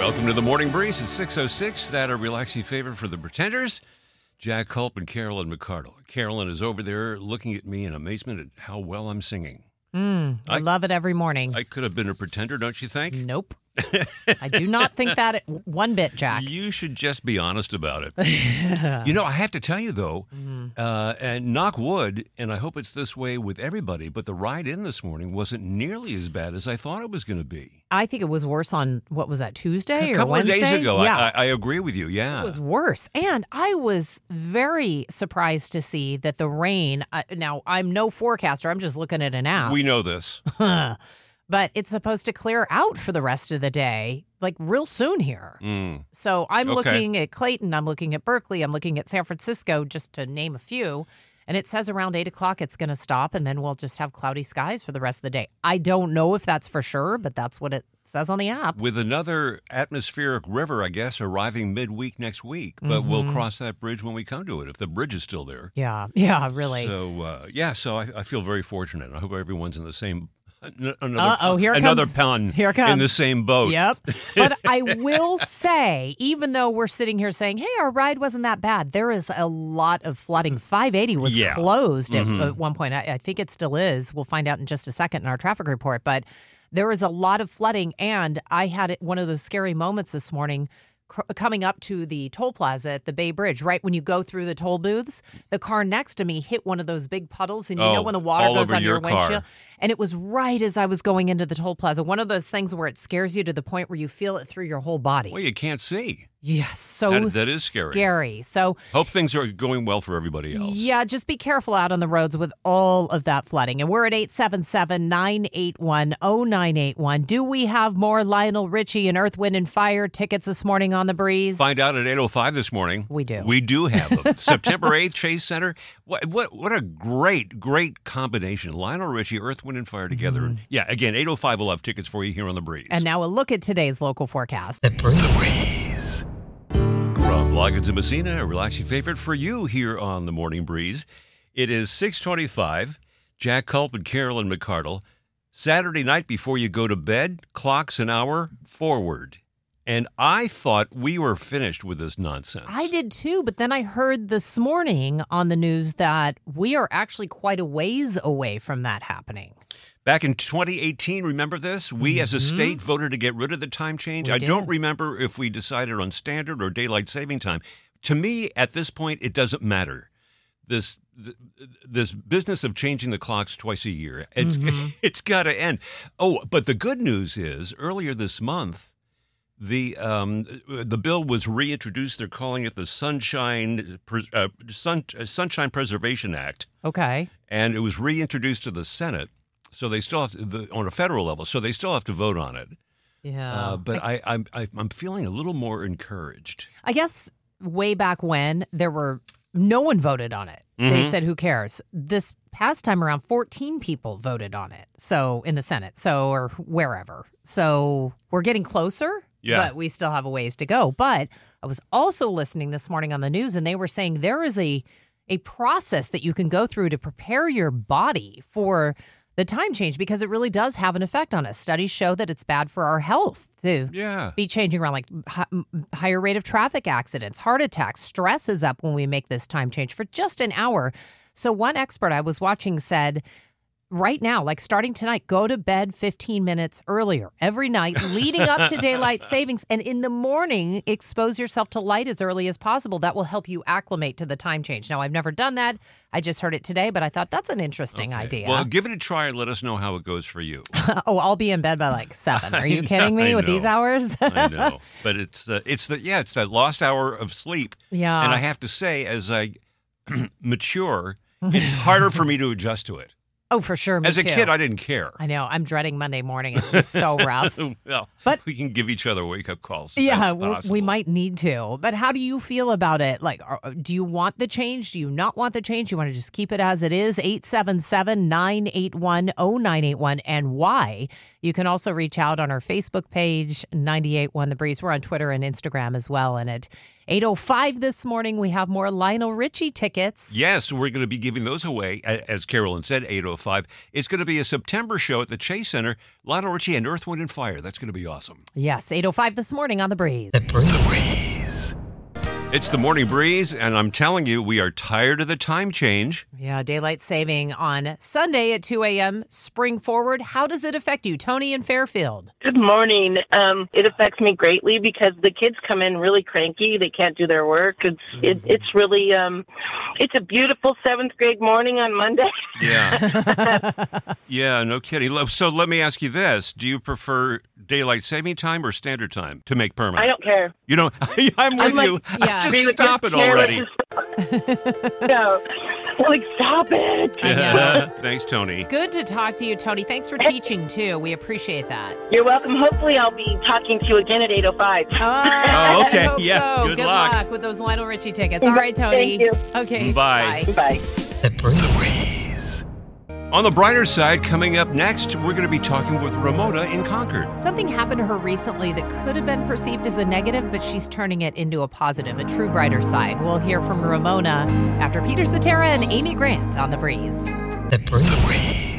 Welcome to the Morning Breeze. It's 6.06. That a relaxing favor for the Pretenders. Jack Culp and Carolyn McCardle. Carolyn is over there looking at me in amazement at how well I'm singing. I, I- love it every morning. I could have been a pretender, don't you think? nope. I do not think that it, one bit, Jack. You should just be honest about it. you know, I have to tell you though, Mm-hmm. Uh, and knock wood, and I hope it's this way with everybody, but the ride in this morning wasn't nearly as bad as I thought it was going to be. I think it was worse on what was that Tuesday a or couple Wednesday? of days ago, yeah. I, I, I agree with you. Yeah, it was worse. And I was very surprised to see that the rain. Uh, now, I'm no forecaster. I'm just looking at an app. we know this. but it's supposed to clear out for the rest of the day, like real soon here. Mm. So I'm Okay. looking at Clayton, I'm looking at Berkeley, I'm looking at San Francisco, just to name a few. And it says around eight o'clock it's going to stop, and then we'll just have cloudy skies for the rest of the day. I don't know if that's for sure, but that's what it says on the app. with another atmospheric river, I guess, arriving midweek next week. But we'll Mm-hmm. cross that bridge when we come to it, if the bridge is still there. Yeah, yeah, really. So uh, yeah, so I, I feel very fortunate. I hope everyone's in the same. An- Another, Uh-oh, here it another comes. pun Here it in the same boat. Yep. But I will say, even though we're sitting here saying, hey, our ride wasn't that bad, there is a lot of flooding. 580 was Yeah. closed at, Mhm. at one point. I, I think it still is. We'll find out in just a second in our traffic report. But there was a lot of flooding. And I had one of those scary moments this morning. Cr- Coming up to the toll plaza at the Bay Bridge, right when you go through the toll booths, the car next to me hit one of those big puddles, and you Oh, know when the water goes on your your windshield. And it was right as I was going into the toll plaza. One of those things where it scares you to the point where you feel it through your whole body. Well, you can't see. Yes, so That- that is scary. Scary. So Hope things are going well for everybody else. yeah, just be careful out on the roads with all of that flooding. And we're at 877-981-0981. Do we have more Lionel Richie and Earth, Wind, and Fire tickets this morning on the breeze? Find out at 8:05 this morning. We do. We do have them. September 8th, Chase Center. What what what a great great combination. Lionel Richie, Earth, Wind and Fire together. Mm-hmm. Yeah, again, 8:05 we'll have tickets for you here on the Breeze. And now a look at today's local forecast. Breeze. From Loggins and Messina, a relaxing favorite for you here on the Morning Breeze. It is 625. Jack Culp and Carolyn McCardle. Saturday night before you go to bed, clocks an hour forward. And I thought we were finished with this nonsense. I did too, but then I heard this morning on the news that we are actually quite a ways away from that happening. Back in 2018, remember this? We as a state voted to get rid of the time change. Mm-hmm. We I don't remember if we decided on standard or daylight saving time. To me, at this point, it doesn't matter. This this business of changing the clocks twice a year, it's Mm-hmm. it's got to end. Oh, but the good news is earlier this month, the um, the bill was reintroduced. They're calling it the Sunshine uh, Sun, uh, Sunshine Preservation Act Okay. and it was reintroduced to the Senate. So they still have to, the, on a federal level. So they still have to vote on it. Yeah. Uh, but I, I'm I, I'm feeling a little more encouraged. I guess way back when there were no one voted on it. They Mhm. said, "Who cares?" This past time around, fourteen people voted on it. So in the Senate, so or wherever. So we're getting closer. Yeah. But we still have a ways to go. But I was also listening this morning on the news, and they were saying there is a a process that you can go through to prepare your body for the time change because it really does have an effect on us. Studies show that it's bad for our health to Yeah. be changing around like hi- higher rate of traffic accidents, heart attacks, stress is up when we make this time change for just an hour. So one expert I was watching said right now, like starting tonight, go to bed 15 minutes earlier every night leading up to daylight savings and in the morning expose yourself to light as early as possible. That will help you acclimate to the time change. Now, I've never done that. I just heard it today, but I thought that's an interesting Okay. idea. Well, give it a try and let us know how it goes for you. oh, I'll be in bed by like 7. Are you kidding me with these hours? I know, but it's the it's the yeah it's that lost hour of sleep. Yeah. And I have to say, as I mature, it's harder for me to adjust to it. Oh, for sure. Me As a too. kid, I didn't care. I know. I'm dreading Monday morning. It's been so rough. well, But- we can give each other wake up calls. Yeah, we might need to. But how do you feel about it? Like, are, do you want the change? Do you not want the change? You want to just keep it as it is? 877 981 0981. And why? You can also reach out on our Facebook page, 981 The Breeze. We're on Twitter and Instagram as well. And at 805 this morning, we have more Lionel Richie tickets. Yes, we're going to be giving those away, as Carolyn said, 805. It's going to be a September show at the Chase Center. Lionel Richie and Earth, Wind, and Fire. That's going to be awesome. Yes, 805 this morning on The Breeze. The breeze. It's the Morning Breeze, and I'm telling you, we are tired of the time change. Yeah, daylight saving on Sunday at 2 a.m. Spring forward. How does it affect you, Tony in Fairfield? Good morning. Um, it affects me greatly because the kids come in really cranky. They can't do their work. It's it, it's really um, it's a beautiful seventh grade morning on Monday. Yeah. yeah, no kidding. So let me ask you this Do you prefer daylight saving time or standard time to make permanent? I don't care. You don't. I'm with like- you. yeah. Just Really, stop just it already. let's just- no, like stop it. I know. Thanks, Tony. Good to talk to you, Tony. Thanks for teaching too. We appreciate that. You're welcome. Hopefully, I'll be talking to you again at 8:05. Oh, oh, oh, okay. I hope Yeah, so. good Good luck. luck. with those Lionel Richie tickets. All right, Tony. Thank you. Okay. Bye. Bye. The breeze. On the brighter side, coming up next, we're going to be talking with Ramona in Concord. Something happened to her recently that could have been perceived as a negative, but she's turning it into a positive, a true brighter side. We'll hear from Ramona after Peter Cetera and Amy Grant on the breeze. The breeze.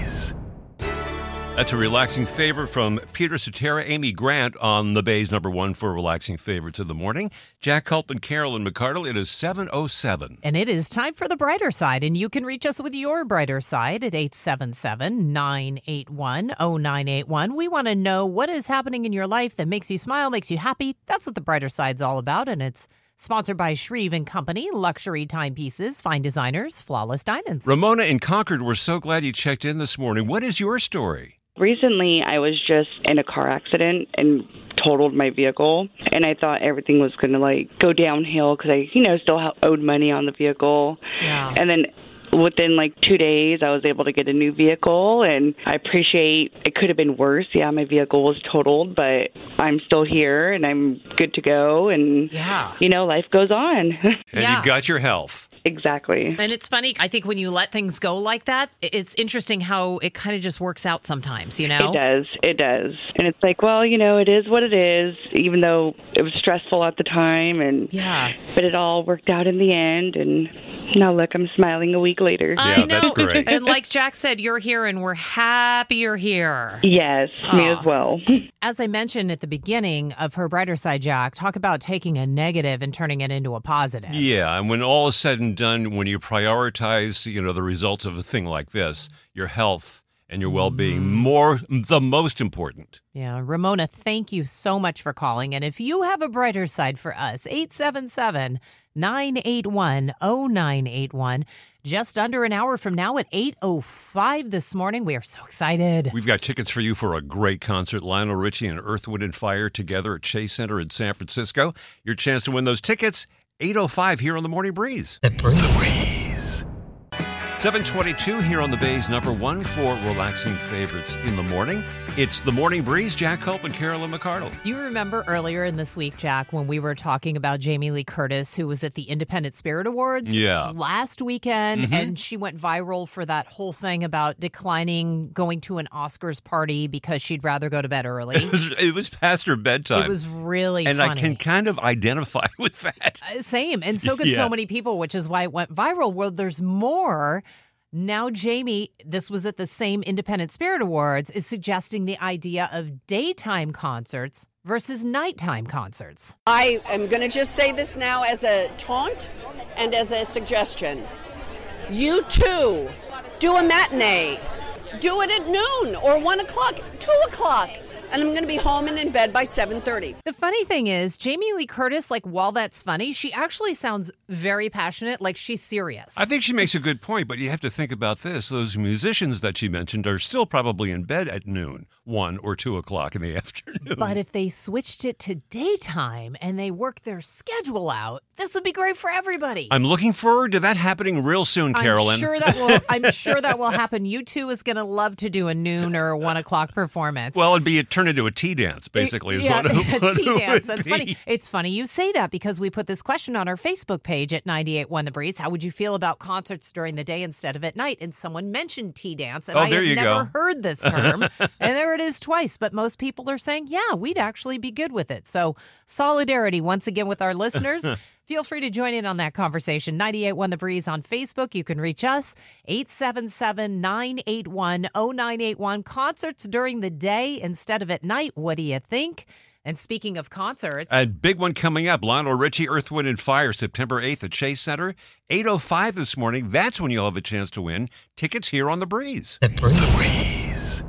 That's a relaxing favorite from Peter Cetera, Amy Grant on the Bay's number one for relaxing favorites of the morning. Jack Culp and Carolyn McCardle. It is 707. And it is time for the brighter side. And you can reach us with your brighter side at 877 981 0981. We want to know what is happening in your life that makes you smile, makes you happy. That's what the brighter side's all about. And it's sponsored by Shreve and Company, luxury timepieces, fine designers, flawless diamonds. Ramona in Concord, we're so glad you checked in this morning. What is your story? Recently, I was just in a car accident and totaled my vehicle, and I thought everything was going to like go downhill because I, you know, still owed money on the vehicle. Yeah. And then within like two days, I was able to get a new vehicle, and I appreciate. It could have been worse. Yeah, my vehicle was totaled, but I'm still here and I'm good to go, and Yeah. you know, life goes on. And Yeah. you've got your health. exactly. And it's funny. I think when you let things go like that, it's interesting how it kind of just works out sometimes, you know? It does. It does. And it's like, well, you know, it is what it is, even though it was stressful at the time and Yeah. but it all worked out in the end and now look, I'm smiling a week later. I Yeah, know. that's great. and like Jack said, you're here and we're happy you're here. yes, me as well. As I mentioned at the beginning of her brighter side, Jack, talk about taking a negative and turning it into a positive. Yeah, and when all is said and done, when you prioritize, you know, the results of a thing like this, your health and your well-being more the most important. Yeah. Ramona, thank you so much for calling. And if you have a brighter side for us, 877 981 0981. Just under an hour from now at 8.05 this morning. We are so excited. We've got tickets for you for a great concert. Lionel Richie and Earth, Wind, and Fire together at Chase Center in San Francisco. Your chance to win those tickets, 8.05 here on the Morning Breeze. The breeze. 722 here on the Bay's number one for relaxing favorites in the morning. It's the Morning Breeze, Jack Culp and Carolyn McCardle. Do you remember earlier in this week, Jack, when we were talking about Jamie Lee Curtis, who was at the Independent Spirit Awards Yeah. last weekend, and she went viral for that whole thing about declining going to an Oscars party because she'd rather go to bed early. It was, it was past her bedtime. it was really and funny. I can kind of identify with that. Uh, Same. And so could Yeah. so many people, which is why it went viral. Well, there's more. Now, Jamie, this was at the same Independent Spirit Awards, is suggesting the idea of daytime concerts versus nighttime concerts. I am going to just say this now as a taunt and as a suggestion. U2, do a matinee. Do it at noon or one o'clock, two o'clock. And I'm going to be home and in bed by 7:30. The funny thing is, Jamie Lee Curtis, like, while that's funny, she actually sounds very passionate, like she's serious. I think she makes a good point, but you have to think about this. Those musicians that she mentioned are still probably in bed at noon, one or two o'clock in the afternoon. But if they switched it to daytime and they work their schedule out, this would be great for everybody. I'm looking forward to that happening real soon, Carolyn. I'm sure that will. I'm sure that will happen. U2 is going to love to do a noon or a one o'clock performance. well, it'd be it turned into a tea dance, basically. Is yeah, what it, what tea it dance. That's be. funny. It's funny you say that because we put this question on our Facebook page at 981 The Breeze. How would you feel about concerts during the day instead of at night? And someone mentioned tea dance, and Oh, I there you never go. heard this term. and there it is twice. But most people are saying, yeah, we'd actually be good with it. So solidarity once again with our listeners. Feel free to join in on that conversation. 981 The Breeze on Facebook. You can reach us 877 981 0981. Concerts during the day instead of at night. What do you think? And speaking of concerts, A big one coming up. Lionel Richie, Earth, Wind, and Fire, September 8th at Chase Center. 8.05 this morning. That's when you'll have a chance to win tickets here on The Breeze. The breeze.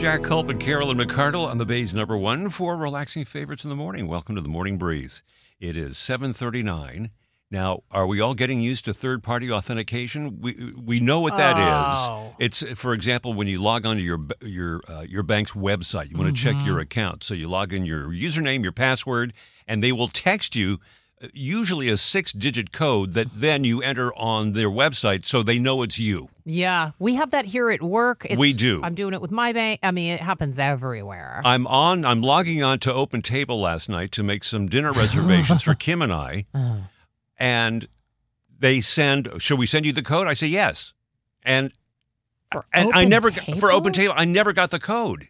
Jack Culp and Carolyn McCardle on the Bay's number one for relaxing favorites in the morning. Welcome to the Morning Breeze. It is 7:39. Now, are we all getting used to third-party authentication? We we know what that is. Oh. It's for example when you log onto your your uh, your bank's website, you want to check Mm-hmm. your account. So you log in your username, your password, and they will text you usually a six-digit code that then you enter on their website so they know it's you. yeah, we have that here at work. It's- We do. I'm doing it with my bank. I mean, it happens everywhere. I'm on. I'm logging on to Open Table last night to make some dinner reservations for Kim and I, uh. and they send. Should we send you the code? I say yes, and For and I never for Open Table. I never got the code.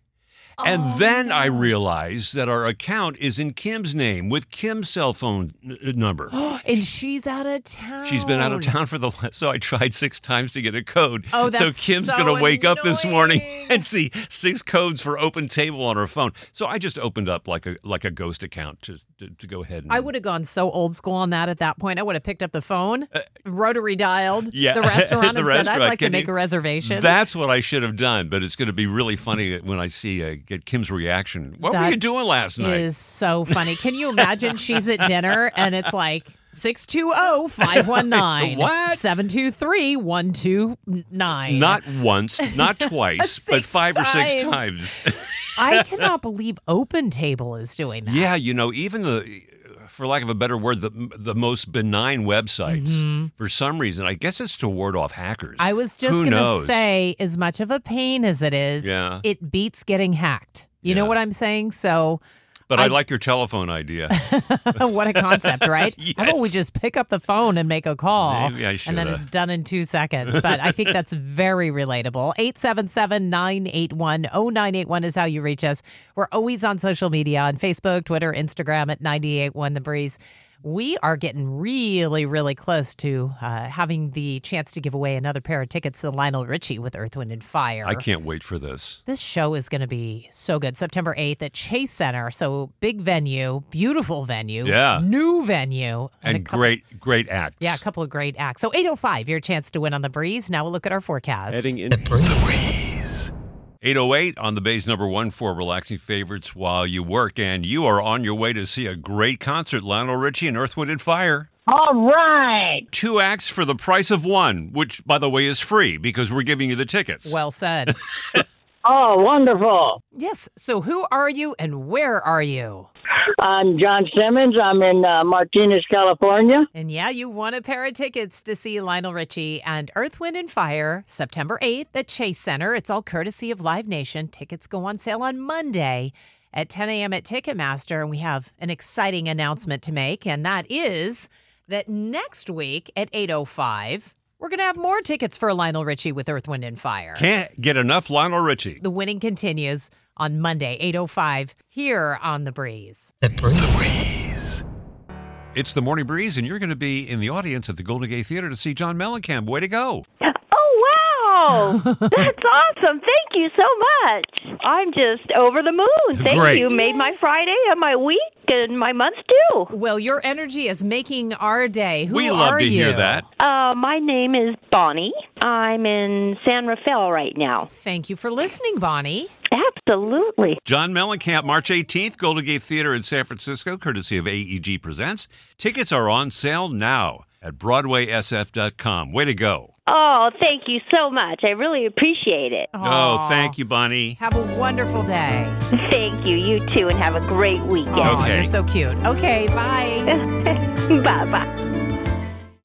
And Oh, then I realized that our account is in Kim's name with Kim's cell phone n- n- number. and she's out of town. She's been out of town for the last, so I tried six times to get a code. Oh, that's so Kim's so gonna wake up this morning and see six codes for Open Table on her phone. So I just opened up like a like a ghost account to to, to go ahead. And, I would have gone so old school on that at that point. I would have picked up the phone, rotary dialed Uh, yeah, the restaurant the and said. I'd like to make you- a reservation. That's what I should have done, but it's going to be really funny when I see uh, get Kim's reaction. What were you doing last night? is so funny. Can you imagine she's at dinner and it's like 620 519 What? 723 129. Not once, not twice, but five or six times. times. I cannot believe Open Table is doing that. Yeah, you know, even the, for lack of a better word, the the most benign websites, for some reason, I guess it's to ward off hackers. Mm-hmm. I was just going to say, as much of a pain as it is, Yeah. it beats getting hacked. You know what I'm saying? So, but I, I- like your telephone idea. what a concept, right? How about we just pick up the phone and make a call? Maybe I And then it's done in two seconds. But I think that's very relatable. 877 981 0981 is how you reach us. We're always on social media on Facebook, Twitter, Instagram at 981 The Breeze. We are getting really, really close to uh, having the chance to give away another pair of tickets to Lionel Richie with Earth, Wind, and Fire. I can't wait for this. This show is going to be so good. September 8th at Chase Center. So big venue, beautiful venue. Yeah. New venue. And a couple- great, great acts. Yeah, a couple of great acts. So 805, your chance to win on the breeze. Now we'll look at our forecast. Heading in The breeze. 808 on the Bay's number one for relaxing favorites while you work, and you are on your way to see a great concert, Lionel Richie and Earth, Wind, and Fire. All right. Two acts for the price of one, which, by the way, is free because we're giving you the tickets. Well said. Oh, wonderful. yes. So who are you and where are you? I'm John Simmons. I'm in uh, Martinez, California. And yeah, you won a pair of tickets to see Lionel Richie and Earth, Wind, and Fire September 8th at Chase Center. It's all courtesy of Live Nation. Tickets go on sale on Monday at 10 a.m. at Ticketmaster. And we have an exciting announcement to make, and that is that next week at 8.05, we're going to have more tickets for Lionel Richie with Earth, Wind, and Fire. Can't get enough Lionel Richie. The winning continues on Monday, 8.05, here on The Breeze. The breeze. It's the Morning Breeze, and you're going to be in the audience at the Golden Gate Theater to see John Mellencamp. Way to go. Oh, wow. That's awesome. Thank you so much. I'm just over the moon. Thank Great. you. Made my Friday and my week and my month too. Well, your energy is making our day. Who we love are to hear that. Uh, my name is Bonnie. I'm in San Rafael right now. Thank you for listening, Bonnie. Absolutely. John Mellencamp, March 18th, Golden Gate Theater in San Francisco, courtesy of AEG Presents. Tickets are on sale now at BroadwaySF.com. Way to go. Oh, thank you so much. I really appreciate it. Oh, thank you, Bonnie. Have a wonderful day. Thank you. You too, and have a great weekend. Aw, Okay. You're so cute. Okay, bye. bye bye.